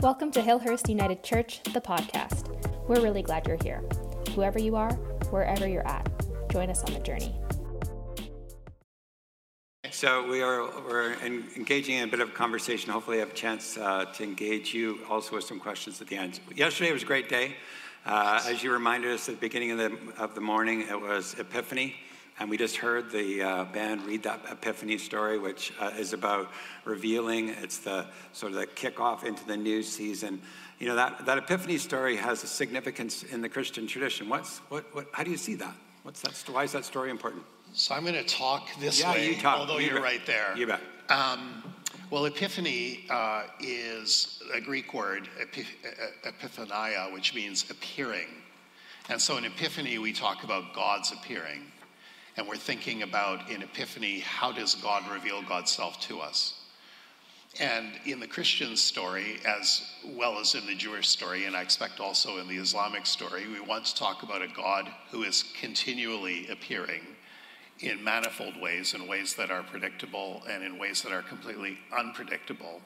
Welcome to Hillhurst United Church, the podcast. We're really glad you're here. Whoever you are, wherever you're at, join us on the journey. So we are we're engaging in a bit of a conversation. Hopefully, I have a chance uh, to engage you also with some questions at the end. Yesterday was a great day. Uh, as you reminded us at the beginning of the, of the morning, it was Epiphany. And we just heard the uh, band read that Epiphany story, which uh, is about revealing. It's the sort of the kickoff into the new season. You know, that, that Epiphany story has a significance in the Christian tradition. What's, what, what, how do you see that? What's that, why is that story important? So I'm going to talk this yeah, way, you talk. although you are right there. You bet. Um, well, Epiphany uh, is a Greek word, epiphania, which means appearing. And so in Epiphany, we talk about God's appearing and we're thinking about in Epiphany, how does God reveal God's self to us? And in the Christian story, as well as in the Jewish story, and I expect also in the Islamic story, we want to talk about a God who is continually appearing in manifold ways, in ways that are predictable and in ways that are completely unpredictable.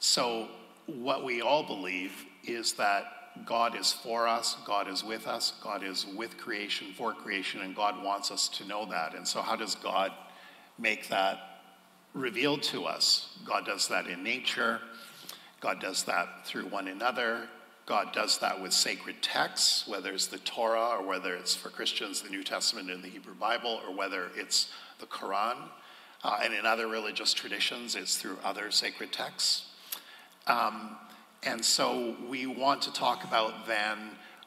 So, what we all believe is that God is for us, God is with us, God is with creation, for creation, and God wants us to know that. And so, how does God make that revealed to us? God does that in nature, God does that through one another. God does that with sacred texts, whether it's the Torah or whether it's for Christians the New Testament and the Hebrew Bible, or whether it's the Quran. Uh, and in other religious traditions, it's through other sacred texts. Um, and so we want to talk about then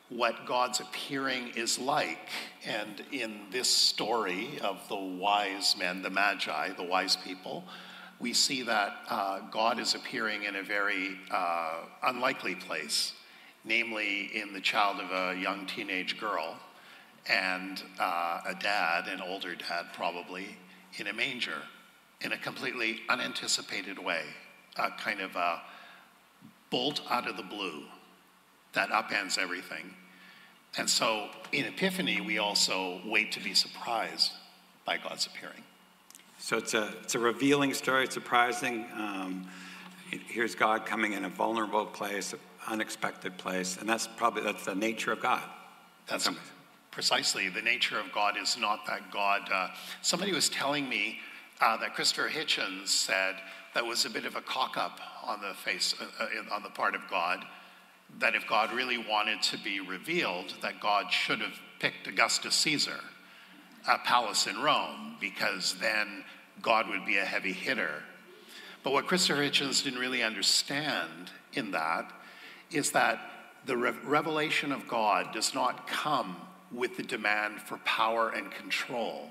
what God's appearing is like. And in this story of the wise men, the magi, the wise people, we see that uh, God is appearing in a very uh, unlikely place, namely in the child of a young teenage girl and uh, a dad, an older dad probably, in a manger in a completely unanticipated way, a kind of a bolt out of the blue that upends everything. And so in Epiphany, we also wait to be surprised by God's appearing. So it's a, it's a revealing story, it's surprising. Um, here's God coming in a vulnerable place, unexpected place, and that's probably that's the nature of God. That's precisely the nature of God is not that God. Uh, somebody was telling me uh, that Christopher Hitchens said that was a bit of a cock up on the face uh, uh on the part of God that if God really wanted to be revealed that God should have picked Augustus Caesar a palace in Rome because then God would be a heavy hitter. But what Christopher Hitchens didn't really understand in that is that the re- revelation of God does not come with the demand for power and control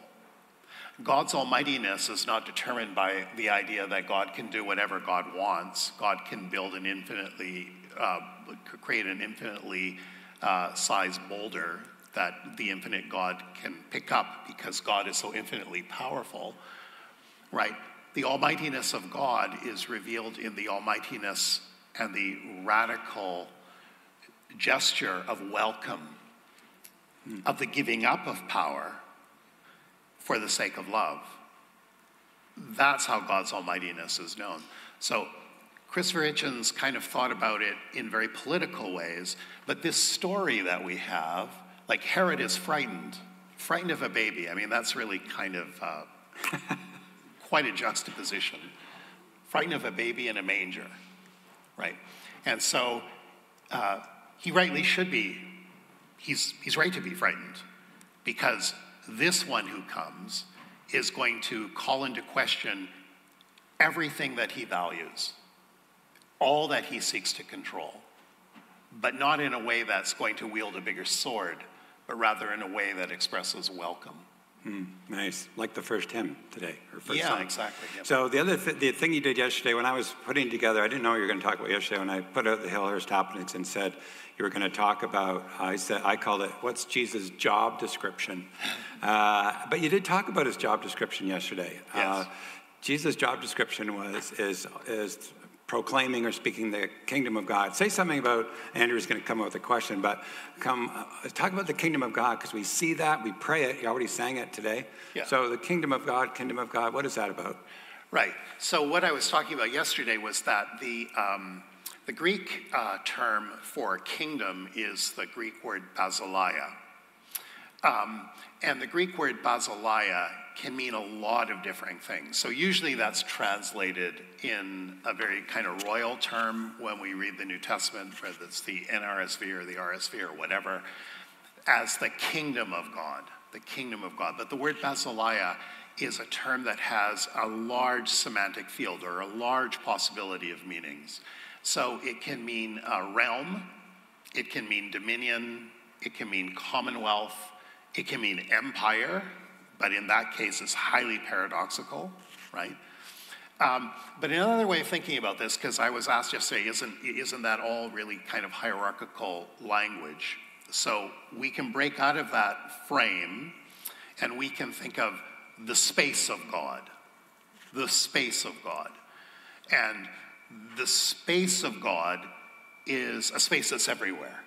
God's almightiness is not determined by the idea that God can do whatever God wants. God can build an infinitely, uh, create an infinitely uh, sized boulder that the infinite God can pick up because God is so infinitely powerful, right? The almightiness of God is revealed in the almightiness and the radical gesture of welcome, of the giving up of power for the sake of love. That's how God's almightiness is known. So Christopher Hitchens kind of thought about it in very political ways, but this story that we have, like Herod is frightened, frightened of a baby. I mean, that's really kind of uh, quite a juxtaposition. Frightened of a baby in a manger, right? And so uh, he rightly should be, he's, he's right to be frightened because this one who comes is going to call into question everything that he values, all that he seeks to control, but not in a way that's going to wield a bigger sword, but rather in a way that expresses welcome. Mm, nice, like the first hymn today, or first yeah, song. exactly. Yep. So the other th- the thing you did yesterday, when I was putting together, I didn't know you were going to talk about yesterday. When I put out the Hillhurst Happenings and said you were going to talk about, I said I called it "What's Jesus' job description?" Uh, but you did talk about his job description yesterday. Yes. Uh, Jesus' job description was is is proclaiming or speaking the kingdom of God. Say something about, Andrew's going to come up with a question, but come uh, talk about the kingdom of God because we see that, we pray it. You already sang it today. Yeah. So the kingdom of God, kingdom of God, what is that about? Right. So what I was talking about yesterday was that the, um, The Greek uh, term for kingdom is the Greek word basileia. Um, and the Greek word basileia can mean a lot of different things. So usually that's translated in a very kind of royal term when we read the New Testament, whether it's the NRSV or the RSV or whatever, as the kingdom of God, the kingdom of God. But the word basileia is a term that has a large semantic field or a large possibility of meanings. So it can mean a realm, it can mean dominion, it can mean commonwealth, it can mean empire, but in that case, it's highly paradoxical, right? Um, but another way of thinking about this, because I was asked yesterday, isn't, isn't that all really kind of hierarchical language? So we can break out of that frame and we can think of the space of God, the space of God. And the space of God is a space that's everywhere.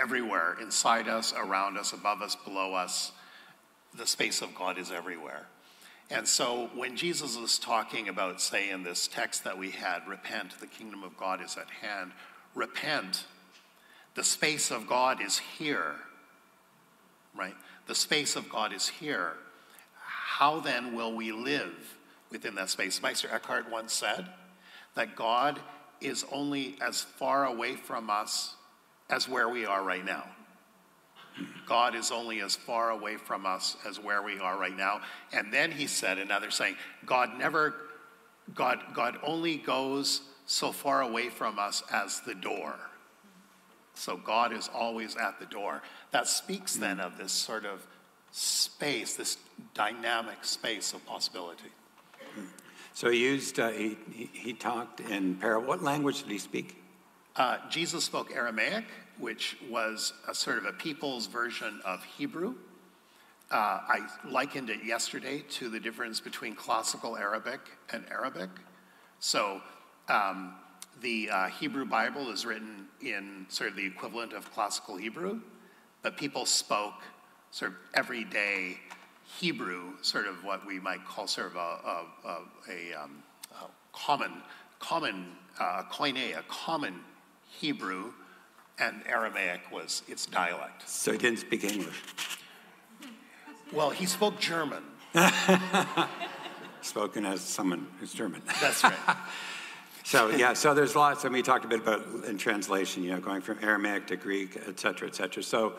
Everywhere, inside us, around us, above us, below us. The space of God is everywhere. And so when Jesus is talking about, say, in this text that we had, repent, the kingdom of God is at hand, repent, the space of God is here, right? The space of God is here. How then will we live within that space? Meister Eckhart once said that God is only as far away from us as where we are right now. God is only as far away from us as where we are right now. And then he said another saying, God never, God, God only goes so far away from us as the door. So God is always at the door. That speaks then of this sort of space, this dynamic space of possibility. So he used, uh, he, he talked in parable. What language did he speak? Uh, Jesus spoke Aramaic, which was a sort of a people's version of Hebrew. Uh, I likened it yesterday to the difference between classical Arabic and Arabic. So um, the uh, Hebrew Bible is written in sort of the equivalent of classical Hebrew, but people spoke sort of everyday Hebrew, sort of what we might call sort of a, a, a, um, a common, common uh, koine, a common Hebrew, and Aramaic was its dialect. So he didn't speak English. Well, he spoke German. Spoken as someone who's German. That's right. So yeah, so there's lots, and we talked a bit about in translation, you know, going from Aramaic to Greek, et cetera, et cetera. So,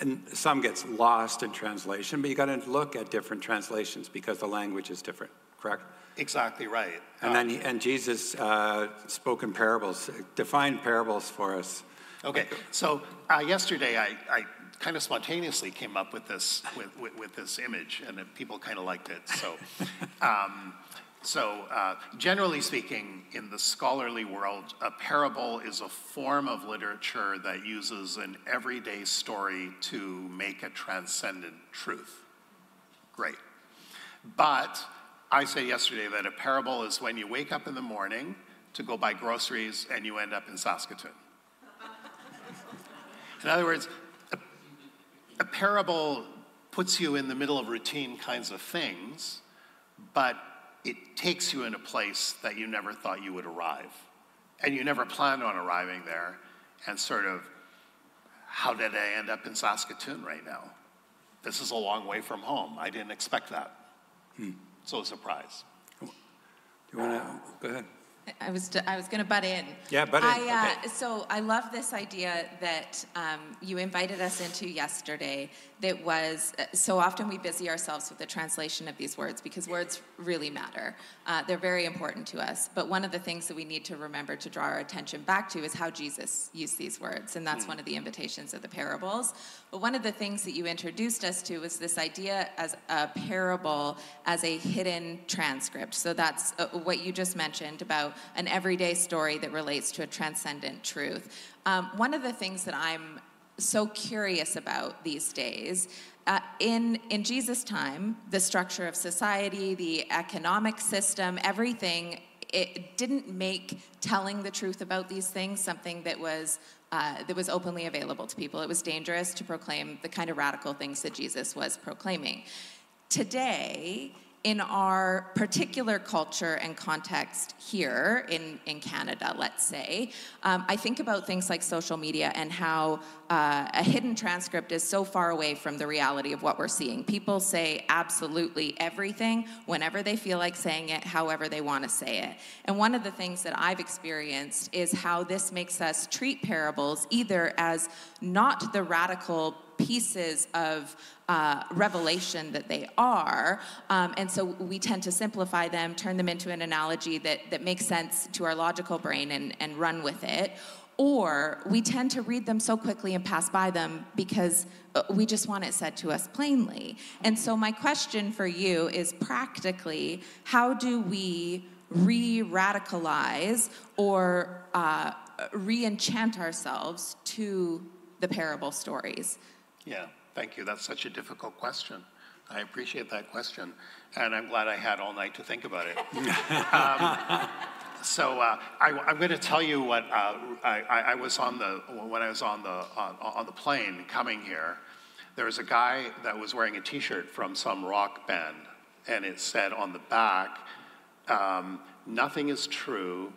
and some gets lost in translation, but you got to look at different translations because the language is different. Correct? Exactly right. And Uh, then he, and Jesus uh, spoke in parables, defined parables for us. Okay, so uh, yesterday I, I kind of spontaneously came up with this with, with, with this image, and people kind of liked it. So, um, so uh, generally speaking, in the scholarly world, a parable is a form of literature that uses an everyday story to make a transcendent truth. Great, but I said yesterday that a parable is when you wake up in the morning to go buy groceries and you end up in Saskatoon. In other words, a, a, parable puts you in the middle of routine kinds of things, but it takes you in a place that you never thought you would arrive. And you never planned on arriving there, and sort of, how did I end up in Saskatoon right now? This is a long way from home. I didn't expect that. Hmm. So, a surprise. Do you want to go ahead? I was I was going to butt in. Yeah, butt in. I, uh, okay. So I love this idea that um, you invited us into yesterday. That was uh, so often we busy ourselves with the translation of these words because words really matter. Uh, they're very important to us. But one of the things that we need to remember to draw our attention back to is how Jesus used these words, and that's mm. one of the invitations of the parables. But one of the things that you introduced us to was this idea as a parable as a hidden transcript. So that's uh, what you just mentioned about an everyday story that relates to a transcendent truth. Um, one of the things that I'm so curious about these days. Uh, in, in Jesus' time, the structure of society, the economic system, everything, it didn't make telling the truth about these things something that was, uh, that was openly available to people. It was dangerous to proclaim the kind of radical things that Jesus was proclaiming. Today, in our particular culture and context here in, in Canada, let's say, um, I think about things like social media and how uh, a hidden transcript is so far away from the reality of what we're seeing. People say absolutely everything whenever they feel like saying it, however they want to say it. And one of the things that I've experienced is how this makes us treat parables either as not the radical pieces of uh, revelation that they are. Um, and so we tend to simplify them, turn them into an analogy that, that makes sense to our logical brain and, and run with it. Or we tend to read them so quickly and pass by them because uh, we just want it said to us plainly. And so, my question for you is practically how do we re radicalize or uh, re enchant ourselves to the parable stories? Yeah, thank you. That's such a difficult question. I appreciate that question, and I'm glad I had all night to think about it. um, so uh, I, am going to tell you what uh, I, I, was on the when I was on the on, on, the plane coming here. There was a guy that was wearing a T-shirt from some rock band, and it said on the back, um, "Nothing is true.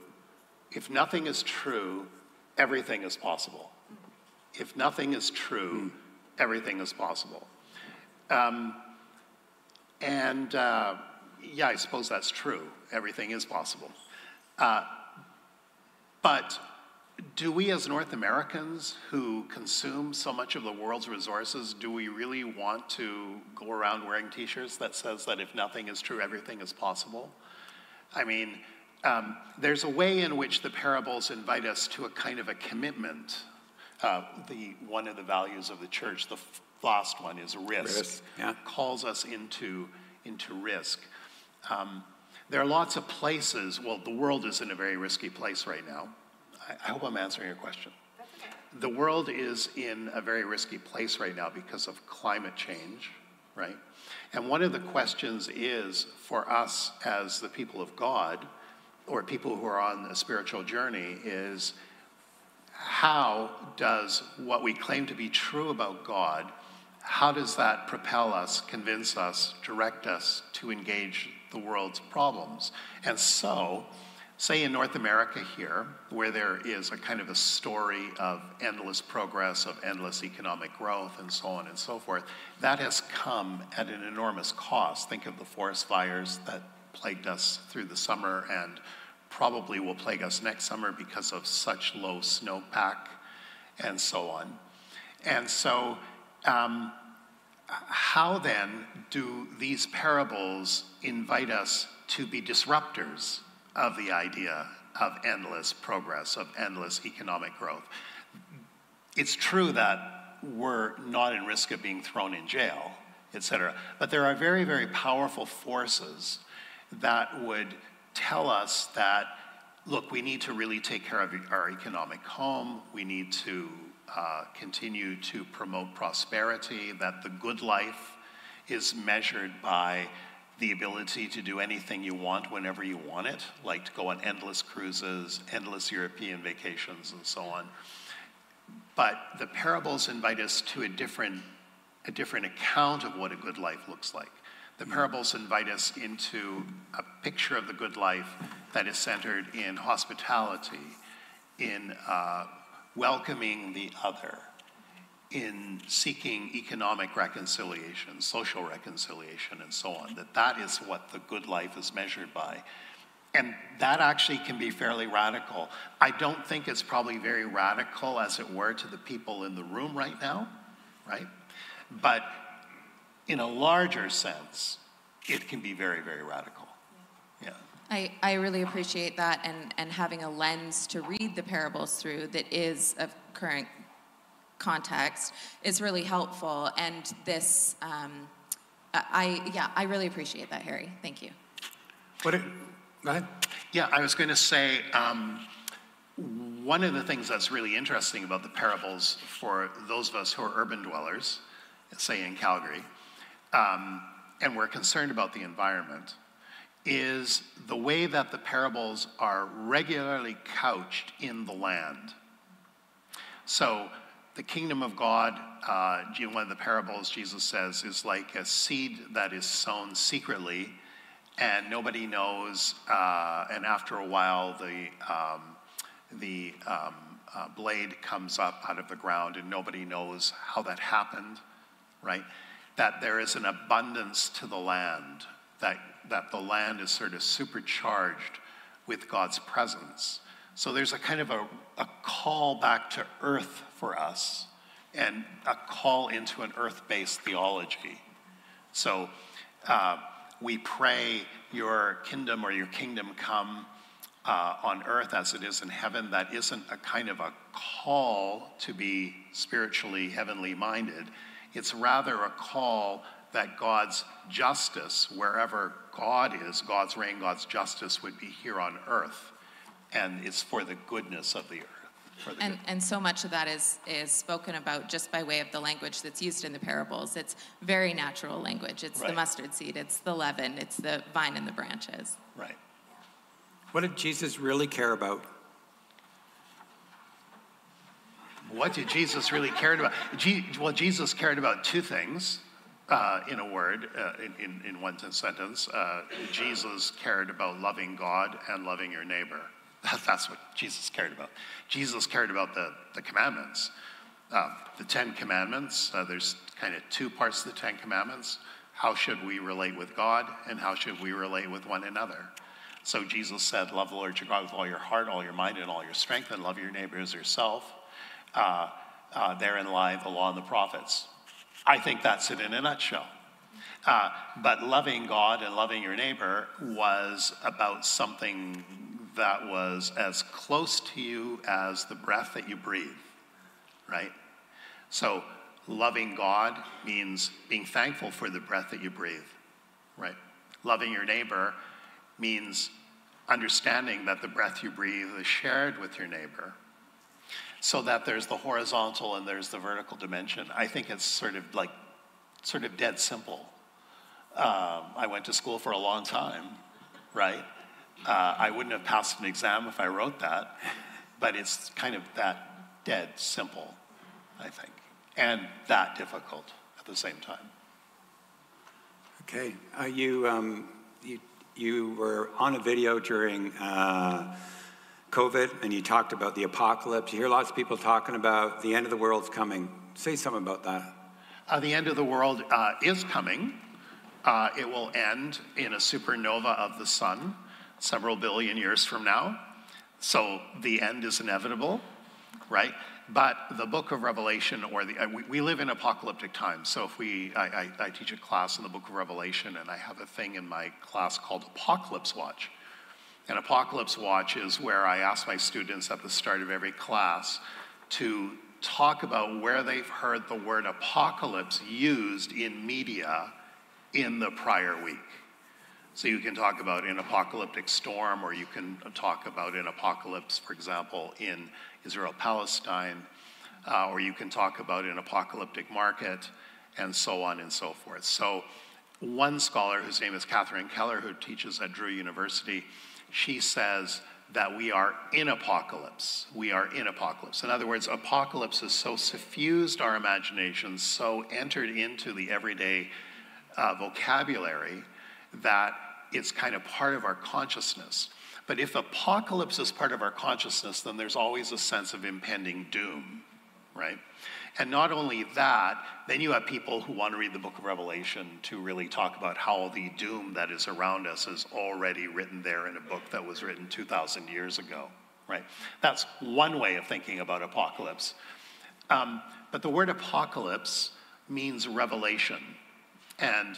If nothing is true, everything is possible. If nothing is true." Mm everything is possible. Um, and uh, yeah, I suppose that's true. Everything is possible. Uh, but do we as North Americans who consume so much of the world's resources, do we really want to go around wearing t-shirts that says that if nothing is true, everything is possible? I mean, um, there's a way in which the parables invite us to a kind of a commitment uh, the one of the values of the church, the last one is risk. risk yeah. Calls us into into risk. Um, there are lots of places. Well, the world is in a very risky place right now. I, I hope I'm answering your question. The world is in a very risky place right now because of climate change, right? And one of the questions is for us as the people of God, or people who are on a spiritual journey, is how does what we claim to be true about God, how does that propel us, convince us, direct us to engage the world's problems? And so, say in North America here, where there is a kind of a story of endless progress, of endless economic growth, and so on and so forth, that has come at an enormous cost. Think of the forest fires that plagued us through the summer and probably will plague us next summer because of such low snowpack and so on. And so, um, how then do these parables invite us to be disruptors of the idea of endless progress, of endless economic growth? It's true that we're not in risk of being thrown in jail, et cetera, but there are very, very powerful forces that would tell us that, look, we need to really take care of our economic home, we need to uh, continue to promote prosperity, that the good life is measured by the ability to do anything you want whenever you want it, like to go on endless cruises, endless European vacations, and so on. But the parables invite us to a different, a different account of what a good life looks like. The parables invite us into a picture of the good life that is centered in hospitality, in uh, welcoming the other, in seeking economic reconciliation, social reconciliation, and so on. That that is what the good life is measured by. And that actually can be fairly radical. I don't think it's probably very radical, as it were, to the people in the room right now, right? But in a larger sense, it can be very, very radical. Yeah. I, I really appreciate that and, and having a lens to read the parables through that is of current context is really helpful. And this, um, I, yeah, I really appreciate that, Harry. Thank you. What, it, go ahead. Yeah, I was going to say, um, one of the things that's really interesting about the parables for those of us who are urban dwellers, say in Calgary, um, and we're concerned about the environment, is the way that the parables are regularly couched in the land. So, the kingdom of God, uh, one of the parables Jesus says, is like a seed that is sown secretly and nobody knows. Uh, and after a while, the um, the um, uh, blade comes up out of the ground, and nobody knows how that happened, right? That there is an abundance to the land, that, that the land is sort of supercharged with God's presence. So there's a kind of a, a call back to earth for us and a call into an earth based theology. So uh, we pray, Your kingdom or your kingdom come uh, on earth as it is in heaven. That isn't a kind of a call to be spiritually heavenly minded, it's rather a call that God's justice, wherever God is, God's reign, God's justice would be here on earth. And it's for the goodness of the earth. And, and so much of that is, is spoken about just by way of the language that's used in the parables. It's very natural language. It's right. the mustard seed, it's the leaven, it's the vine and the branches. Right. What did Jesus really care about? What did Jesus really care about? well, Jesus cared about two things. Uh, in a word, uh, in, in, one sentence, uh, Jesus cared about loving God and loving your neighbor. That's what Jesus cared about. Jesus cared about the, the commandments. Uh, the Ten Commandments, uh, there's kind of two parts of the Ten Commandments. How should we relate with God, and how should we relate with one another? So Jesus said, Love the Lord your God with all your heart, all your mind, and all your strength, and love your neighbor as yourself. Uh, uh, therein lie the law and the prophets. I think that's it in a nutshell. Uh, but loving God and loving your neighbor was about something that was as close to you as the breath that you breathe, right? So, loving God means being thankful for the breath that you breathe, right? Loving your neighbor means understanding that the breath you breathe is shared with your neighbor so that there's the horizontal and there's the vertical dimension. I think it's sort of like, sort of dead simple. Um, I went to school for a long time, right? Uh, I wouldn't have passed an exam if I wrote that, but it's kind of that dead simple, I think, and that difficult at the same time. Okay, uh, you, um, you you were on a video during uh, COVID and you talked about the apocalypse. You hear lots of people talking about the end of the world's coming. Say something about that. Uh, the end of the world uh, is coming. Uh, it will end in a supernova of the sun several billion years from now. So the end is inevitable, right? But the book of Revelation, or the, uh, we, we, live in apocalyptic times. So if we, I, I, I, teach a class in the book of Revelation, and I have a thing in my class called Apocalypse Watch. And Apocalypse Watch is where I ask my students at the start of every class to talk about where they've heard the word apocalypse used in media in the prior week. So you can talk about an apocalyptic storm, or you can talk about an apocalypse, for example, in Israel Palestine, uh, or you can talk about an apocalyptic market, and so on and so forth. So, one scholar, whose name is Catherine Keller, who teaches at Drew University, she says that we are in apocalypse. We are in apocalypse. In other words, apocalypse has so suffused our imaginations, so entered into the everyday uh, vocabulary that it's kind of part of our consciousness. But if apocalypse is part of our consciousness, then there's always a sense of impending doom, right? And not only that, then you have people who want to read the book of Revelation to really talk about how the doom that is around us is already written there in a book that was written 2,000 years ago, right? That's one way of thinking about apocalypse. Um, but the word apocalypse means revelation. And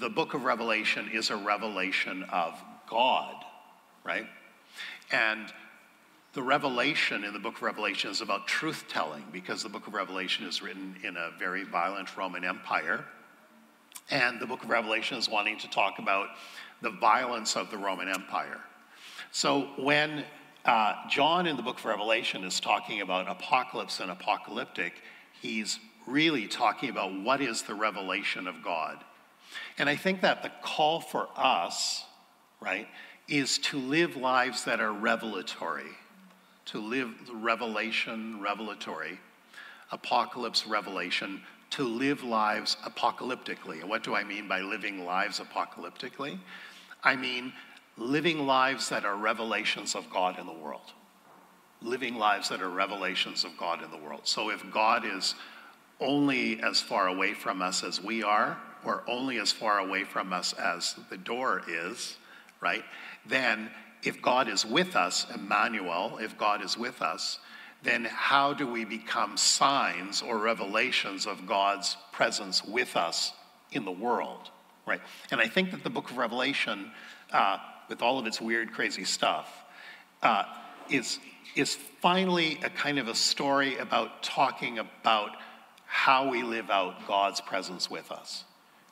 the book of Revelation is a revelation of God, right? And the revelation in the book of Revelation is about truth telling because the book of Revelation is written in a very violent Roman Empire. And the book of Revelation is wanting to talk about the violence of the Roman Empire. So when uh, John in the book of Revelation is talking about apocalypse and apocalyptic, he's really talking about what is the revelation of God. And I think that the call for us, right, is to live lives that are revelatory, to live revelation, revelatory, apocalypse, revelation, to live lives apocalyptically. And what do I mean by living lives apocalyptically? I mean living lives that are revelations of God in the world. Living lives that are revelations of God in the world. So if God is only as far away from us as we are, or only as far away from us as the door is, right? Then if God is with us, Emmanuel, if God is with us, then how do we become signs or revelations of God's presence with us in the world, right? And I think that the book of Revelation, uh, with all of its weird, crazy stuff, uh, is, is finally a kind of a story about talking about how we live out God's presence with us.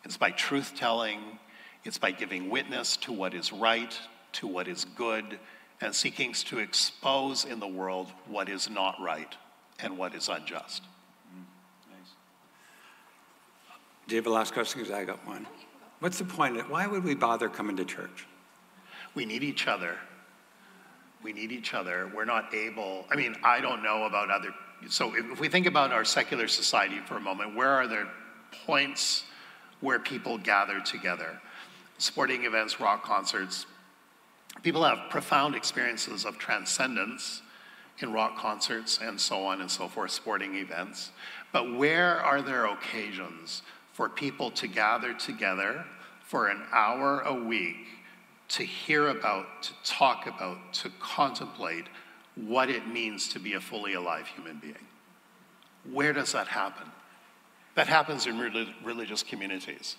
It's by truth telling, it's by giving witness to what is right, to what is good, and seeking to expose in the world what is not right and what is unjust. Do you have a last question? Because I got one. What's the point? Why would we bother coming to church? We need each other. We need each other. We're not able, I mean, I don't know about other, so if we think about our secular society for a moment, where are there points where people gather together? Sporting events, rock concerts. People have profound experiences of transcendence in rock concerts and so on and so forth, sporting events. But where are there occasions for people to gather together for an hour a week to hear about, to talk about, to contemplate what it means to be a fully alive human being. Where does that happen? That happens in religious communities.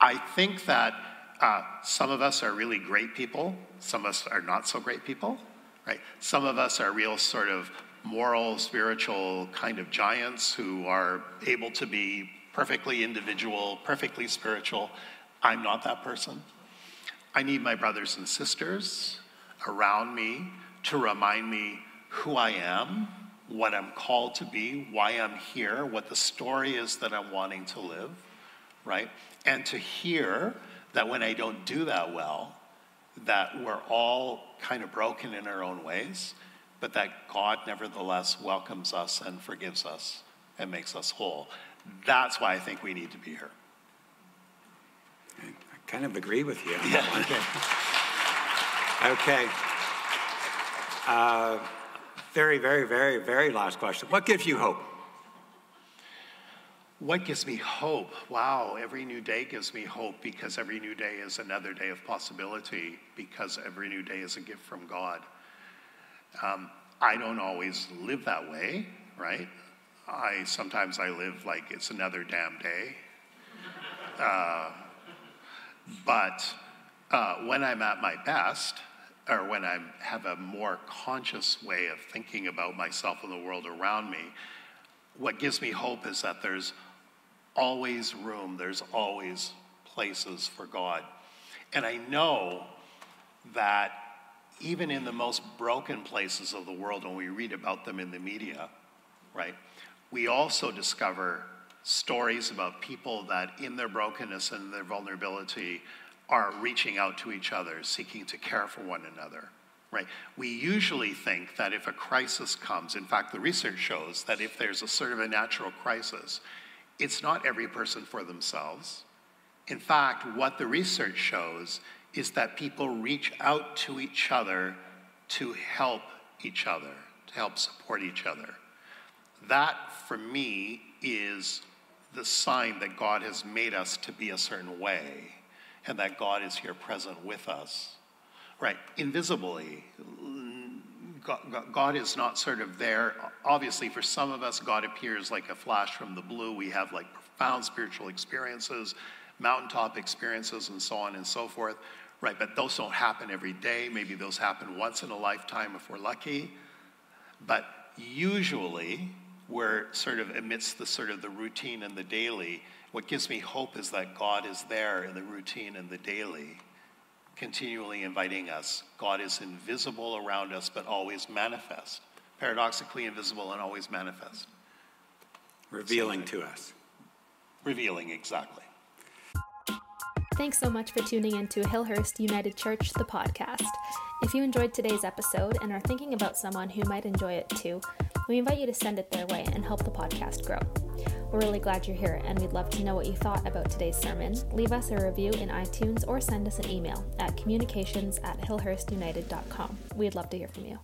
I think that uh, some of us are really great people, some of us are not so great people, right? Some of us are real sort of moral, spiritual kind of giants who are able to be perfectly individual, perfectly spiritual. I'm not that person. I need my brothers and sisters around me to remind me who I am, what I'm called to be, why I'm here, what the story is that I'm wanting to live, right? And to hear that when I don't do that well, that we're all kind of broken in our own ways, but that God nevertheless welcomes us and forgives us and makes us whole. That's why I think we need to be here. I kind of agree with you. Yeah. okay. Uh, very, very, very, very last question. What gives you hope? What gives me hope? Wow, every new day gives me hope because every new day is another day of possibility, because every new day is a gift from God. Um, I don't always live that way, right? I sometimes I live like it's another damn day. Uh, but uh, when I'm at my best, or when I have a more conscious way of thinking about myself and the world around me, what gives me hope is that there's always room, there's always places for God. And I know that even in the most broken places of the world, when we read about them in the media, right, we also discover stories about people that, in their brokenness and their vulnerability, are reaching out to each other, seeking to care for one another. Right? We usually think that if a crisis comes, in fact, the research shows that if there's a sort of a natural crisis, it's not every person for themselves. In fact, what the research shows is that people reach out to each other to help each other, to help support each other. That, for me, is the sign that God has made us to be a certain way and that God is here present with us. Right, invisibly. God, is not sort of there. Obviously, for some of us, God appears like a flash from the blue. We have like profound spiritual experiences, mountaintop experiences, and so on and so forth. Right, but those don't happen every day. Maybe those happen once in a lifetime if we're lucky. But usually, we're sort of amidst the sort of the routine and the daily what gives me hope is that God is there in the routine and the daily, continually inviting us. God is invisible around us, but always manifest. Paradoxically invisible and always manifest. Revealing so, to us. Revealing, exactly. Thanks so much for tuning in to Hillhurst United Church, the podcast. If you enjoyed today's episode and are thinking about someone who might enjoy it too, We invite you to send it their way and help the podcast grow. We're really glad you're here, and we'd love to know what you thought about today's sermon. Leave us a review in iTunes or send us an email at communications at hillhurstunited.com. We'd love to hear from you.